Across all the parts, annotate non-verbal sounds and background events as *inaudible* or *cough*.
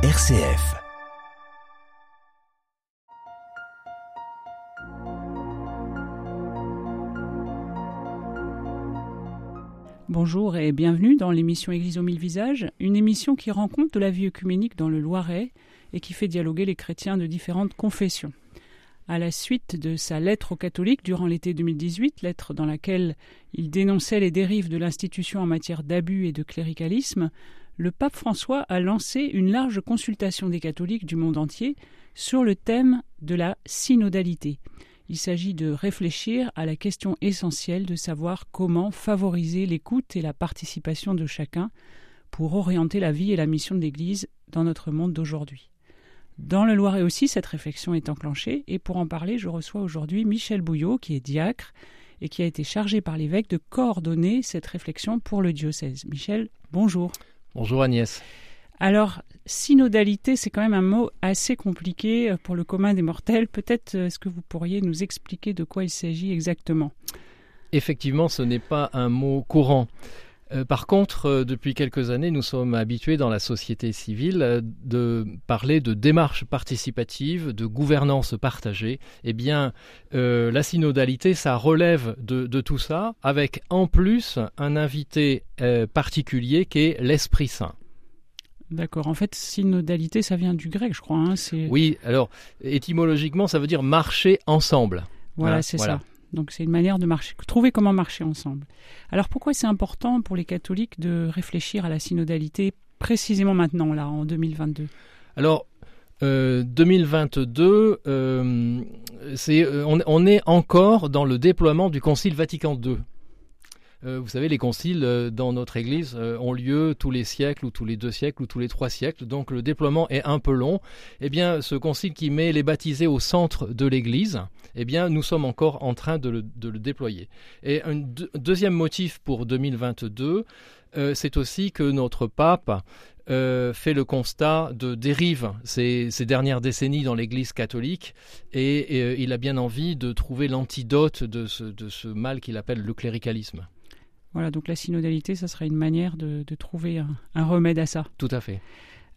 RCF. Bonjour et bienvenue dans l'émission Église aux mille visages, une émission qui rend compte de la vie œcuménique dans le Loiret et qui fait dialoguer les chrétiens de différentes confessions. À la suite de sa lettre aux catholiques durant l'été 2018, lettre dans laquelle il dénonçait les dérives de l'institution en matière d'abus et de cléricalisme, le pape François a lancé une large consultation des catholiques du monde entier sur le thème de la synodalité. Il s'agit de réfléchir à la question essentielle de savoir comment favoriser l'écoute et la participation de chacun pour orienter la vie et la mission de l'Église dans notre monde d'aujourd'hui. Dans le Loiret aussi, cette réflexion est enclenchée et pour en parler, je reçois aujourd'hui Michel Bouillot, qui est diacre et qui a été chargé par l'évêque de coordonner cette réflexion pour le diocèse. Michel, bonjour. Bonjour Agnès. Alors, synodalité, c'est quand même un mot assez compliqué pour le commun des mortels. Peut-être euh, est-ce que vous pourriez nous expliquer de quoi il s'agit exactement? Effectivement, ce n'est pas un mot courant. Euh, par contre, euh, depuis quelques années, nous sommes habitués dans la société civile euh, de parler de démarche participative, de gouvernance partagée. Eh bien, la synodalité, ça relève de, de, tout ça, avec en plus un invité particulier qui est l'Esprit Saint. D'accord. En fait, synodalité, ça vient du grec, je crois. Hein, oui, alors étymologiquement, ça veut dire marcher ensemble. Voilà, c'est ça. Donc c'est une manière de trouver comment marcher ensemble. Alors pourquoi c'est important pour les catholiques de réfléchir à la synodalité précisément maintenant, là, en 2022 Alors, 2022, euh, euh, euh, on, est encore dans le déploiement du Concile Vatican II. Euh, vous savez, les conciles euh, dans notre Église euh, ont lieu tous les siècles ou tous les deux siècles ou tous les trois siècles, donc le déploiement est un peu long. Eh bien, ce concile qui met les baptisés au centre de l'Église, eh bien, nous sommes encore en train de le, déployer. Et un deuxième motif pour 2022, c'est aussi que notre pape fait le constat de dérive ces, dernières décennies dans l'Église catholique et, il a bien envie de trouver l'antidote de ce mal qu'il appelle le cléricalisme. Voilà, donc la synodalité, ça serait une manière de, trouver un, remède à ça. Tout à fait.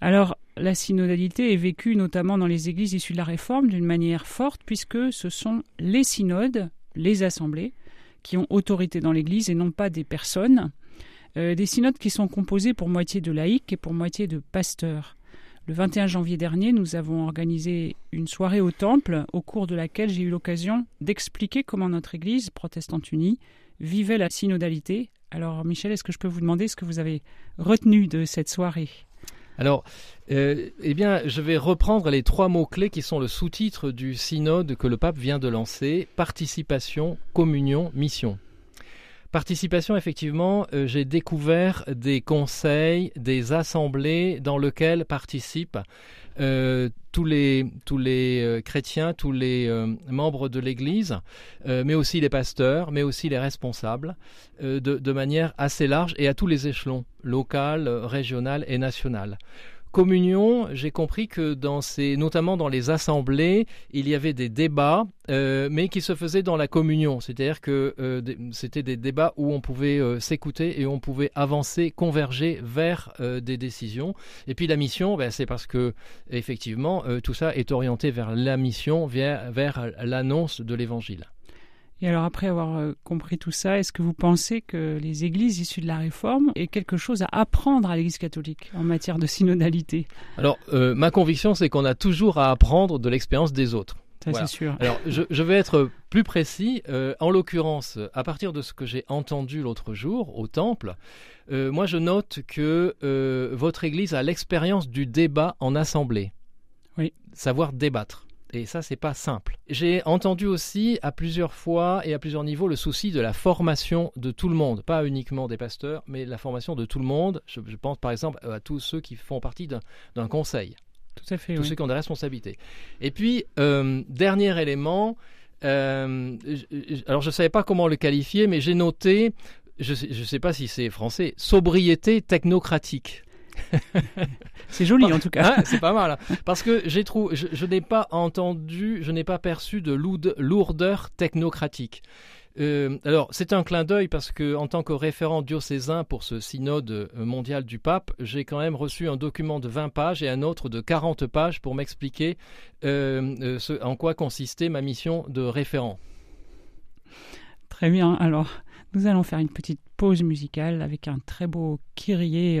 Alors, la synodalité est vécue notamment dans les églises issues de la Réforme d'une manière forte, puisque ce sont les synodes, les assemblées, qui ont autorité dans l'Église et non pas des personnes. Euh, des synodes qui sont composés pour moitié de laïcs et pour moitié de pasteurs. Le 21 janvier dernier, nous avons organisé une soirée au Temple, au cours de laquelle j'ai eu l'occasion d'expliquer comment notre Église protestante unie vivait la synodalité. Alors Michel, est-ce que je peux vous demander ce que vous avez retenu de cette soirée? Alors, euh, eh bien, je vais reprendre les trois mots-clés qui sont le sous-titre du synode que le pape vient de lancer participation, communion, mission. Participation, effectivement, euh, j'ai découvert des conseils, des assemblées dans lesquelles participent tous les, tous les euh, chrétiens, tous les membres de l'Église, mais aussi les pasteurs, mais aussi les responsables, de, de manière assez large et à tous les échelons, local, régional et national communion, j'ai compris que dans ces, notamment dans les assemblées, il y avait des débats, euh, mais qui se faisaient dans la communion. C'est-à-dire que euh, c'était des débats où on pouvait euh, s'écouter et on pouvait avancer, converger vers des décisions. Et puis la mission, ben, c'est parce que effectivement tout ça est orienté vers la mission, vers, vers l'annonce de l'Évangile. Et alors après avoir euh, compris tout ça, est-ce que vous pensez que les églises issues de la Réforme aient quelque chose à apprendre à l'Église catholique en matière de synodalité? Alors euh, ma conviction, c'est qu'on a toujours à apprendre de l'expérience des autres. Ça, c'est sûr. Alors, je, vais être plus précis. Euh, en l'occurrence, à partir de ce que j'ai entendu l'autre jour au temple, moi, je note que votre Église a l'expérience du débat en assemblée. Oui. Savoir débattre. Et ça, c'est pas simple. J'ai entendu aussi à plusieurs fois et à plusieurs niveaux le souci de la formation de tout le monde, pas uniquement des pasteurs, mais la formation de tout le monde. Je, pense par exemple à tous ceux qui font partie d'un conseil. Tout à fait. Tous ceux qui ont des responsabilités. Et puis, euh, dernier élément, euh, alors je ne savais pas comment le qualifier, mais j'ai noté, je ne sais pas si c'est français, sobriété technocratique. *laughs* c'est joli en tout cas. c'est pas mal. Parce que j'ai trouvé, je, n'ai pas entendu, je n'ai pas perçu de lourdeur technocratique. Euh, alors, c'est un clin d'œil parce que, en tant que référent diocésain pour ce synode euh, mondial du pape, j'ai quand même reçu un document de 20 pages et un autre de 40 pages pour m'expliquer euh, ce, en quoi consistait ma mission de référent. Très bien. Alors, nous allons faire une petite pause musicale avec un très beau kyrie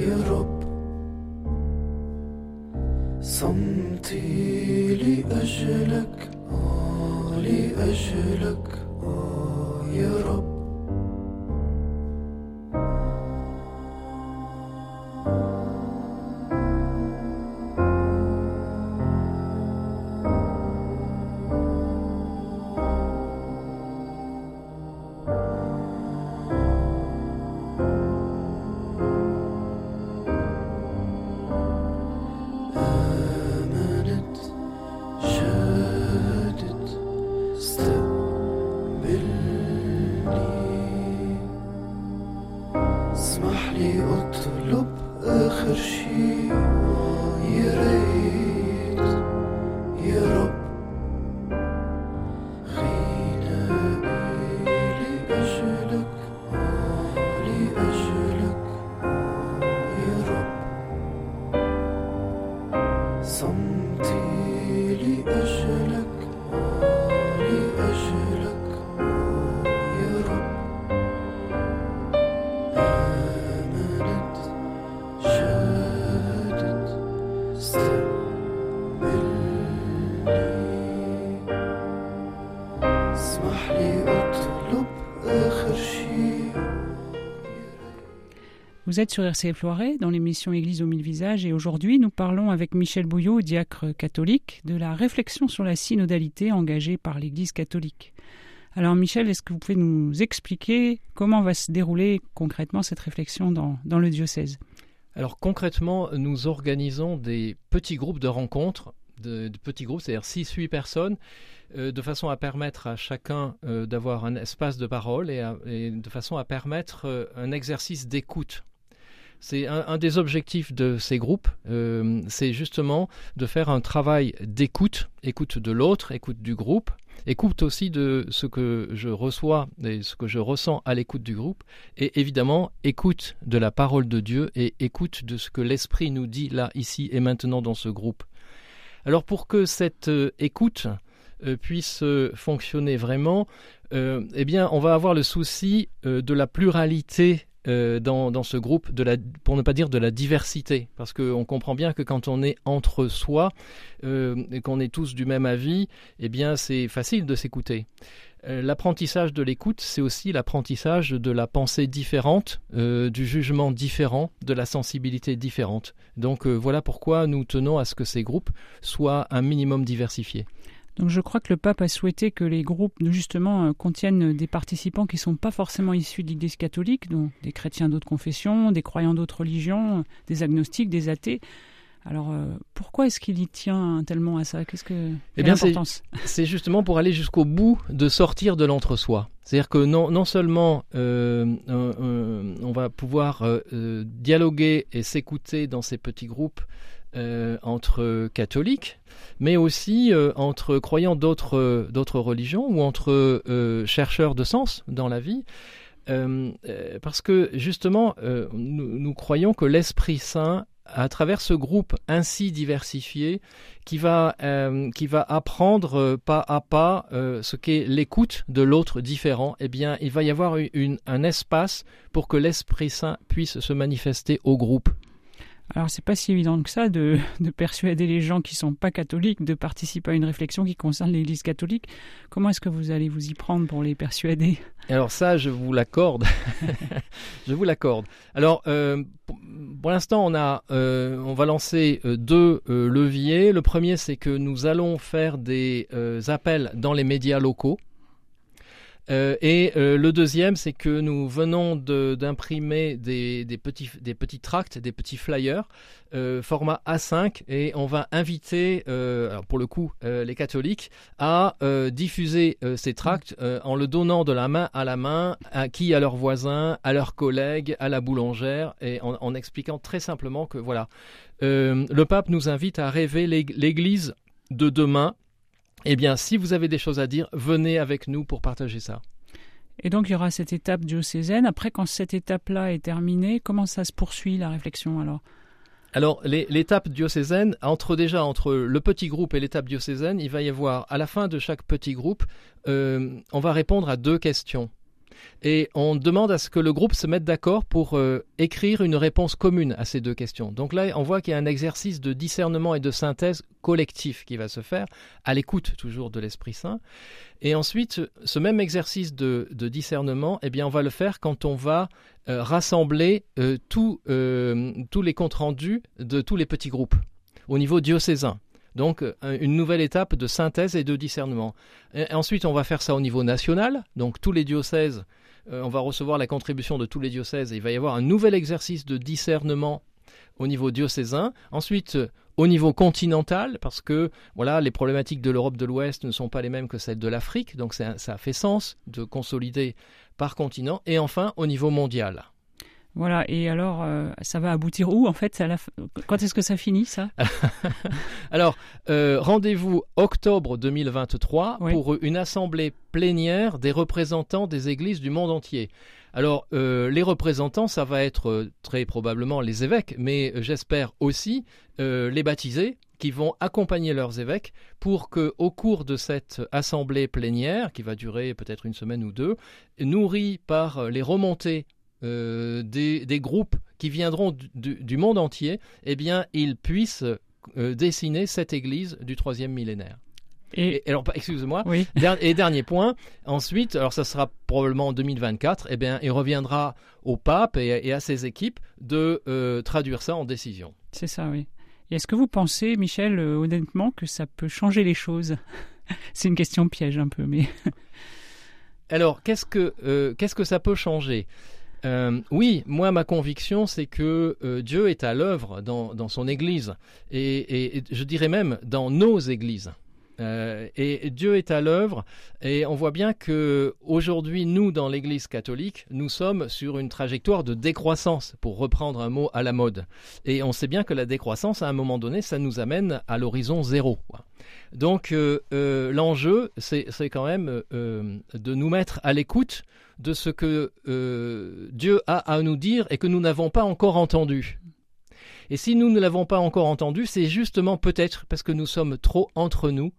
يا رب صمتي لأجلك آه لأجلك يا رب. karşı she, Vous êtes sur RCF Loiret dans l'émission Église aux mille visages et aujourd'hui nous parlons avec Michel Bouillot, diacre catholique, de la réflexion sur la synodalité engagée par l'Église catholique. Alors Michel, est-ce que vous pouvez nous expliquer comment va se dérouler concrètement cette réflexion dans, dans le diocèse? Alors concrètement, nous organisons des petits groupes de rencontres, de, petits groupes, c'est-à-dire 6-8 personnes, euh, de façon à permettre à chacun euh, d'avoir un espace de parole et, de façon à permettre euh, un exercice d'écoute c'est un, des objectifs de ces groupes, euh, c'est justement de faire un travail d'écoute, écoute de l'autre, écoute du groupe, écoute aussi de ce que je reçois et ce que je ressens à l'écoute du groupe, et évidemment écoute de la parole de Dieu et écoute de ce que l'Esprit nous dit là, ici et maintenant dans ce groupe. Alors pour que cette euh, écoute euh, puisse fonctionner vraiment, eh bien, on va avoir le souci de la pluralité euh, dans, ce groupe, pour ne pas dire de la diversité, parce qu'on comprend bien que quand on est entre soi euh, et qu'on est tous du même avis, eh bien c'est facile de s'écouter. Euh, l'apprentissage de l'écoute, c'est aussi l'apprentissage de la pensée différente, du jugement différent, de la sensibilité différente. Donc voilà pourquoi nous tenons à ce que ces groupes soient un minimum diversifiés. Donc je crois que le pape a souhaité que les groupes justement euh, contiennent des participants qui ne sont pas forcément issus de l'Église catholique, donc des chrétiens d'autres confessions, des croyants d'autres religions, des agnostiques, des athées. Alors euh, pourquoi est-ce qu'il y tient tellement à ça? Qu'est-ce que eh bien, *laughs* c'est justement pour aller jusqu'au bout de sortir de l'entre-soi. C'est-à-dire que non, non seulement euh, on va pouvoir dialoguer et s'écouter dans ces petits groupes euh, entre catholiques, mais aussi euh, entre croyants d'autres d'autres religions ou entre euh, chercheurs de sens dans la vie. parce que justement, nous, croyons que l'Esprit Saint à travers ce groupe ainsi diversifié qui va, qui va apprendre pas à pas ce qu'est l'écoute de l'autre différent, eh bien, il va y avoir un espace pour que l'Esprit Saint puisse se manifester au groupe. Alors c'est pas si évident que ça *laughs* de, persuader les gens qui sont pas catholiques de participer à une réflexion qui concerne l'Église catholique. Comment est-ce que vous allez vous y prendre pour les persuader? Alors ça, je vous l'accorde. *laughs* *laughs* je vous l'accorde. Alors euh, pour, l'instant, on a, euh, on va lancer euh, deux leviers. Le premier, c'est que nous allons faire des appels dans les médias locaux. Euh, et euh, le deuxième, c'est que nous venons d'imprimer des, petits, tracts, des petits flyers, euh, format A5, et on va inviter, pour le coup, les catholiques à diffuser ces tracts en le donnant de la main à la main à qui, à leurs voisins, à leurs collègues, à la boulangère, et en expliquant très simplement que voilà, le pape nous invite à rêver l'Église de demain eh bien, si vous avez des choses à dire, venez avec nous pour partager ça. Et donc, il y aura cette étape diocésaine. Après, quand cette étape-là est terminée, comment ça se poursuit, la réflexion alors? Alors, l'étape diocésaine, entre déjà entre le petit groupe et l'étape diocésaine, il va y avoir à la fin de chaque petit groupe, euh, on va répondre à deux questions et on demande à ce que le groupe se mette d'accord pour euh, écrire une réponse commune à ces deux questions. Donc là, on voit qu'il y a un exercice de discernement et de synthèse collectif qui va se faire, à l'écoute toujours de l'Esprit Saint. Et ensuite, ce même exercice de, discernement, eh bien, on va le faire quand on va euh, rassembler euh, tous les comptes rendus de tous les petits groupes au niveau diocésain. Donc une nouvelle étape de synthèse et de discernement. Ensuite, on va faire ça au niveau national. Donc tous les diocèses, euh, on va recevoir la contribution de tous les diocèses et il va y avoir un nouvel exercice de discernement au niveau diocésain. Ensuite, au niveau continental, parce que voilà, les problématiques de l'Europe de l'Ouest ne sont pas les mêmes que celles de l'Afrique, donc ça fait sens de consolider par continent. Et enfin, au niveau mondial. Voilà, et alors, euh, ça va aboutir où en fait Quand est-ce que ça finit ça? *laughs* Alors, euh, rendez-vous octobre 2023 pour une assemblée plénière des représentants des églises du monde entier. Alors, euh, les représentants, ça va être très probablement les évêques, mais j'espère aussi les baptisés qui vont accompagner leurs évêques pour que, au cours de cette assemblée plénière, qui va durer peut-être une semaine ou deux, nourrie par les remontées euh, des, groupes qui viendront du, monde entier, eh bien, ils puissent euh, dessiner cette église du troisième millénaire. Et, alors, excusez-moi. *laughs* Et dernier point. Ensuite, alors ça sera probablement en 2024. Eh bien, il reviendra au pape et, à ses équipes de euh, traduire ça en décision. C'est ça, oui. Et est-ce que vous pensez, Michel, honnêtement, que ça peut changer les choses? C'est une question piège un peu, mais. *laughs* alors, qu'est-ce que qu'est-ce que ça peut changer? Euh, oui, moi ma conviction c'est que euh, Dieu est à l'œuvre dans, son Église et, je dirais même dans nos églises. Euh, et Dieu est à l'œuvre et on voit bien que aujourd'hui nous dans l'Église catholique nous sommes sur une trajectoire de décroissance pour reprendre un mot à la mode et on sait bien que la décroissance à un moment donné ça nous amène à l'horizon zéro. Donc l'enjeu c'est quand même de nous mettre à l'écoute de ce que euh, Dieu a à nous dire et que nous n'avons pas encore entendu. Et si nous ne l'avons pas encore entendu, c'est justement peut-être parce que nous sommes trop entre nous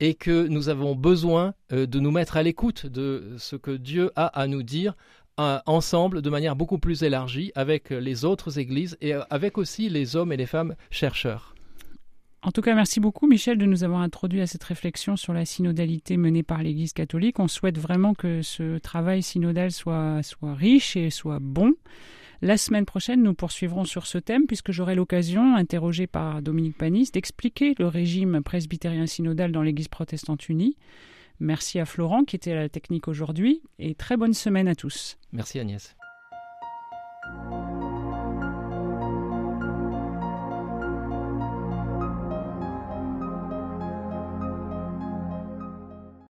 et que nous avons besoin euh, de nous mettre à l'écoute de ce que Dieu a à nous dire euh, ensemble de manière beaucoup plus élargie avec les autres églises et avec aussi les hommes et les femmes chercheurs. En tout cas, merci beaucoup Michel de nous avoir introduit à cette réflexion sur la synodalité menée par l'Église catholique. On souhaite vraiment que ce travail synodal soit, soit riche et soit bon. La semaine prochaine, nous poursuivrons sur ce thème puisque j'aurai l'occasion, interrogé par Dominique Panis, d'expliquer le régime presbytérien synodal dans l'Église protestante unie. Merci à Florent qui était à la technique aujourd'hui et très bonne semaine à tous. Merci Agnès.